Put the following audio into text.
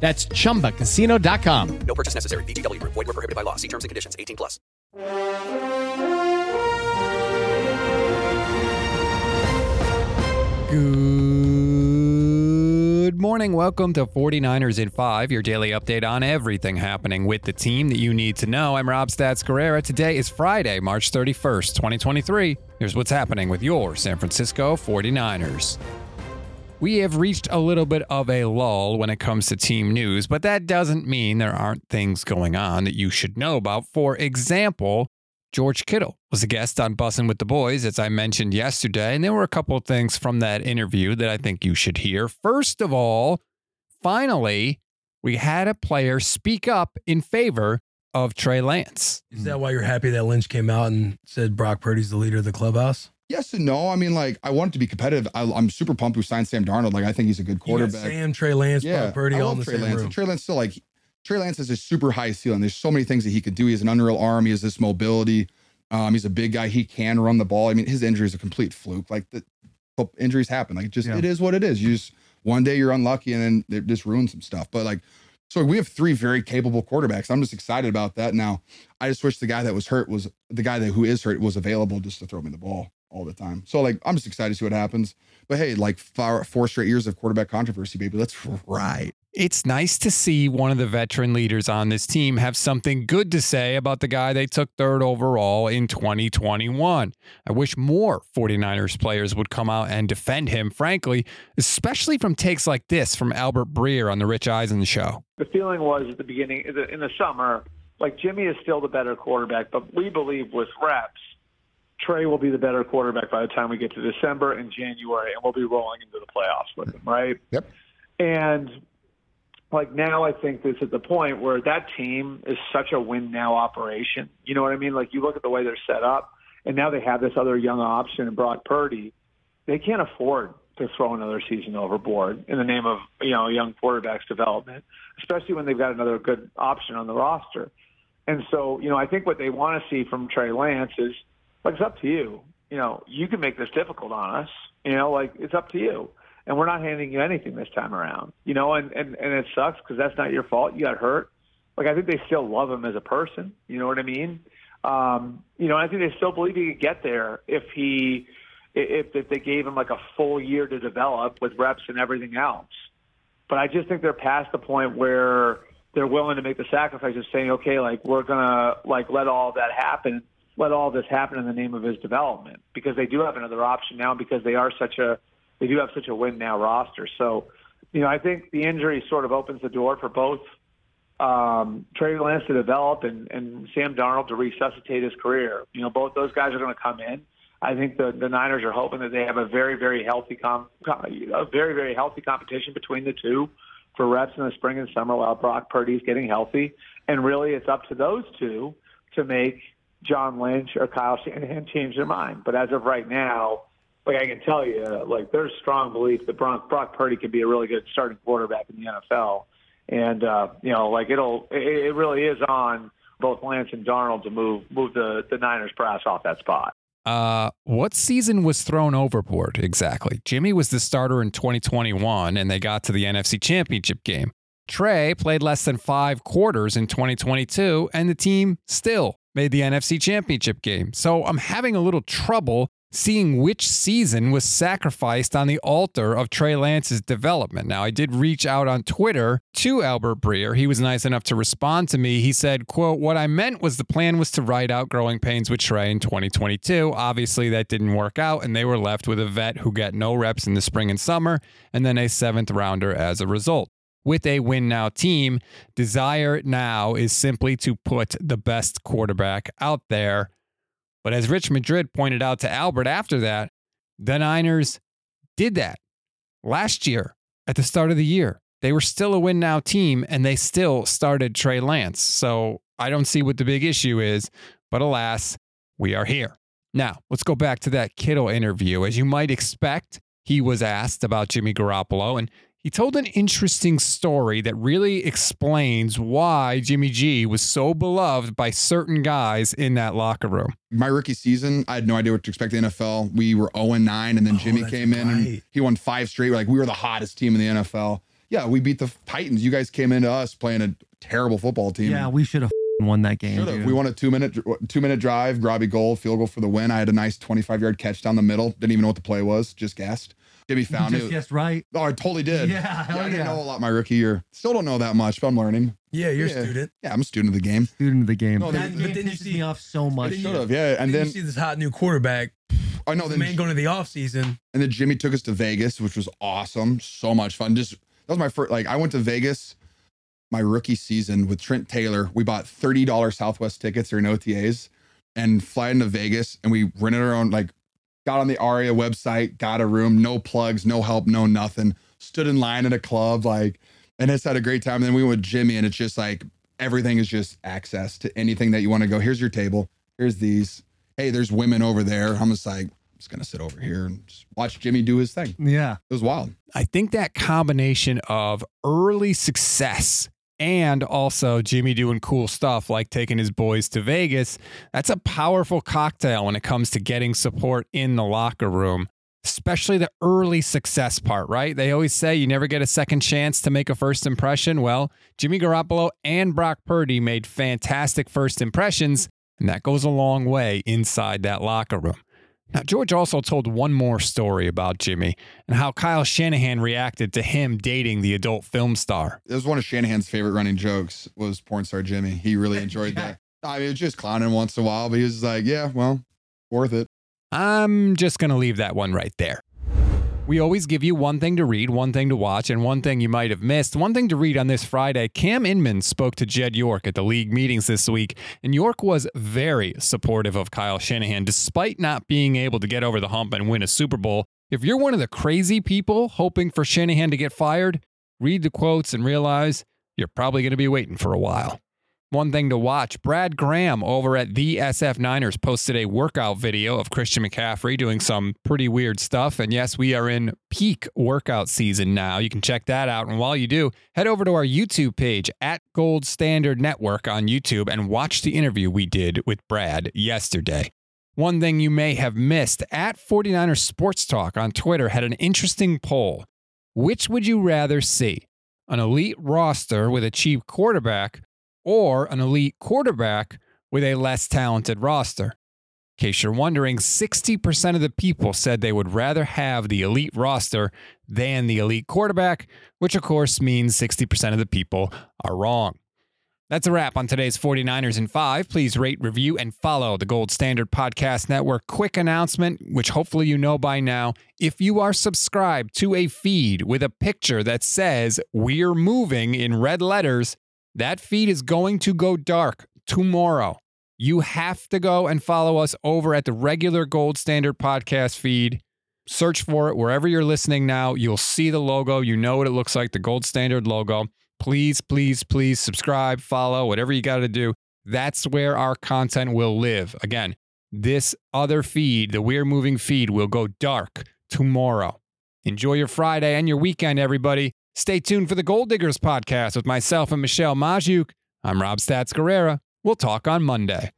That's chumbacasino.com. No purchase necessary. VGW Group. Void were prohibited by law. See terms and conditions. 18 plus. Good morning. Welcome to 49ers in 5, your daily update on everything happening with the team that you need to know. I'm Rob Stats Guerrera. Today is Friday, March 31st, 2023. Here's what's happening with your San Francisco 49ers. We have reached a little bit of a lull when it comes to team news, but that doesn't mean there aren't things going on that you should know about. For example, George Kittle was a guest on Bussin' with the Boys, as I mentioned yesterday, and there were a couple of things from that interview that I think you should hear. First of all, finally, we had a player speak up in favor of Trey Lance. Is that why you're happy that Lynch came out and said Brock Purdy's the leader of the clubhouse? Yes and no. I mean, like, I want it to be competitive. I, I'm super pumped we signed Sam Darnold. Like, I think he's a good quarterback. Sam, Trey Lance, Brock Purdy, I all in the Trey same Lance. room. And Trey Lance still like Trey Lance has a super high ceiling. There's so many things that he could do. He has an unreal arm. He has this mobility. Um, he's a big guy. He can run the ball. I mean, his injury is a complete fluke. Like the, the injuries happen. Like just Yeah. it is what it is. You just one day you're unlucky and then it just ruins some stuff. But like, so we have three very capable quarterbacks. I'm just excited about that. Now, I just wish the guy that was hurt was the guy that who is hurt was available just to throw me the ball all the time. So like, I'm just excited to see what happens. But hey, like four, four straight years of quarterback controversy, baby. Let's ride. It's nice to see one of the veteran leaders on this team have something good to say about the guy they took third overall in 2021. I wish more 49ers players would come out and defend him, frankly, especially from takes like this from Albert Breer on the Rich Eisen show. the feeling was at the beginning in the, in the summer, like Jimmy is still the better quarterback, but we believe with reps, Trey will be the better quarterback by the time we get to December and January, and we'll be rolling into the playoffs with him, right? Yep. And like now, I think this at the point where that team is such a win now operation. You know what I mean? Like you look at the way they're set up, and now they have this other young option in Brock Purdy. They can't afford to throw another season overboard in the name of you know young quarterback's development, especially when they've got another good option on the roster. And so, you know, I think what they want to see from Trey Lance is like it's up to you. You know, you can make this difficult on us. You know, like it's up to you. And we're not handing you anything this time around. You know, and and and it sucks because that's not your fault. You got hurt. Like I think they still love him as a person. You know what I mean? Um, you know, I think they still believe he could get there if he if if they gave him like a full year to develop with reps and everything else. But I just think they're past the point where they're willing to make the sacrifice of saying, okay, like we're gonna like let all that happen, let all this happen in the name of his development because they do have another option now because they are such a they do have such a win now roster. So you know, I think the injury sort of opens the door for both um, Trey Lance to develop and, and Sam Darnold to resuscitate his career. You know, both those guys are going to come in. I think the, the Niners are hoping that they have a very, very healthy com, a very, very healthy competition between the two for reps in the spring and summer while Brock Purdy's getting healthy. And really, it's up to those two to make John Lynch or Kyle Shanahan change their mind. But as of right now, like I can tell you, like there's strong belief that Brock, Brock Purdy could be a really good starting quarterback in the NFL. And uh, you know, like it'll, it, it really is on both Lance and Darnold to move move the the Niners brass off that spot. Uh, what season was thrown overboard exactly? Jimmy was the starter in 2021, and they got to the NFC Championship game. Trey played less than five quarters in 2022, and the team still made the NFC Championship game. So I'm having a little trouble seeing which season was sacrificed on the altar of Trey Lance's development. Now, I did reach out on Twitter to Albert Breer. He was nice enough to respond to me. He said, quote, what I meant was the plan was to ride out growing pains with Trey in 2022. Obviously, that didn't work out, and they were left with a vet who got no reps in the spring and summer, and then a seventh rounder as a result. With a win now team, desire now is simply to put the best quarterback out there but as Rich Madrid pointed out to Albert after that, the Niners did that last year at the start of the year. They were still a win now team and they still started Trey Lance. So I don't see what the big issue is, but alas, we are here. Now, let's go back to that Kittle interview. As you might expect, he was asked about Jimmy Garoppolo, and he told an interesting story that really explains why Jimmy G was so beloved by certain guys in that locker room. My rookie season, I had no idea what to expect in the NFL. We were 0 9, and then Oh, Jimmy that's came in and he won five straight. We're like, we were the hottest team in the NFL. Yeah, we beat the Titans. You guys came into us playing a terrible football team. Yeah, we should have won that game. Should've. We won a two minute two minute drive, Robbie Gould, field goal for the win. I had a nice 25 yard catch down the middle. Didn't even know what the play was, just guessed. Jimmy found just it. guessed right. Oh, I totally did. Yeah, hell I didn't yeah. know a lot my rookie year. Still don't know that much, but I'm learning. Yeah, you're Yeah. a student. Yeah, I'm a student of the game. Student of the game. No, that game then you see- me off so much. Should have, yeah. And then then you see this hot new quarterback. I know The then man going to the offseason. and then Jimmy took us to Vegas, which was awesome. So much fun. Just that was my first like I went to Vegas my rookie season with Trent Taylor. We bought $30 Southwest tickets during OTAs and fly into Vegas and we rented our own like got on the ARIA website, got a room, no plugs, no help, no nothing. Stood in line at a club, like, and it's had a great time. And then we went with Jimmy, and it's just like everything is just access to anything that you want to go. Here's your table. Here's these. Hey, there's women over there. I'm just like, I'm just gonna sit over here and just watch Jimmy do his thing. Yeah. It was wild. I think that combination of early success and also Jimmy doing cool stuff like taking his boys to Vegas, that's a powerful cocktail when it comes to getting support in the locker room, especially the early success part, right? They always say you never get a second chance to make a first impression. Well, Jimmy Garoppolo and Brock Purdy made fantastic first impressions, and that goes a long way inside that locker room. Now, George also told one more story about Jimmy and how Kyle Shanahan reacted to him dating the adult film star. It was one of Shanahan's favorite running jokes was porn star Jimmy. He really enjoyed that. I mean, it was just clowning once in a while, but he was like, yeah, well, worth it. I'm just going to leave that one right there. We always give you one thing to read, one thing to watch, and one thing you might have missed. One thing to read on this Friday Cam Inman spoke to Jed York at the league meetings this week, and York was very supportive of Kyle Shanahan despite not being able to get over the hump and win a Super Bowl. If you're one of the crazy people hoping for Shanahan to get fired, read the quotes and realize you're probably going to be waiting for a while. One thing to watch Brad Graham over at the SF Niners posted a workout video of Christian McCaffrey doing some pretty weird stuff. And yes, we are in peak workout season now. You can check that out. And while you do, head over to our YouTube page at Gold Standard Network on YouTube and watch the interview we did with Brad yesterday. One thing you may have missed at 49ers Sports Talk on Twitter had an interesting poll. Which would you rather see? An elite roster with a cheap quarterback or an elite quarterback with a less talented roster. In case you're wondering, 60% of the people said they would rather have the elite roster than the elite quarterback, which of course means 60% of the people are wrong. That's a wrap on today's 49ers in 5. Please rate, review, and follow the Gold Standard Podcast Network. Quick announcement, which hopefully you know by now. If you are subscribed to a feed with a picture that says, We're moving in red letters, that feed is going to go dark tomorrow. You have to go and follow us over at the regular Gold Standard Podcast feed. Search for it wherever you're listening now. You'll see the logo. You know what it looks like the Gold Standard logo please, please, please subscribe, follow, whatever you got to do. That's where our content will live. Again, this other feed, the We're Moving feed, will go dark tomorrow. Enjoy your Friday and your weekend, everybody. Stay tuned for the Gold Diggers podcast with myself and Michelle Magdziuk. I'm Rob Stats Guerrera. We'll talk on Monday.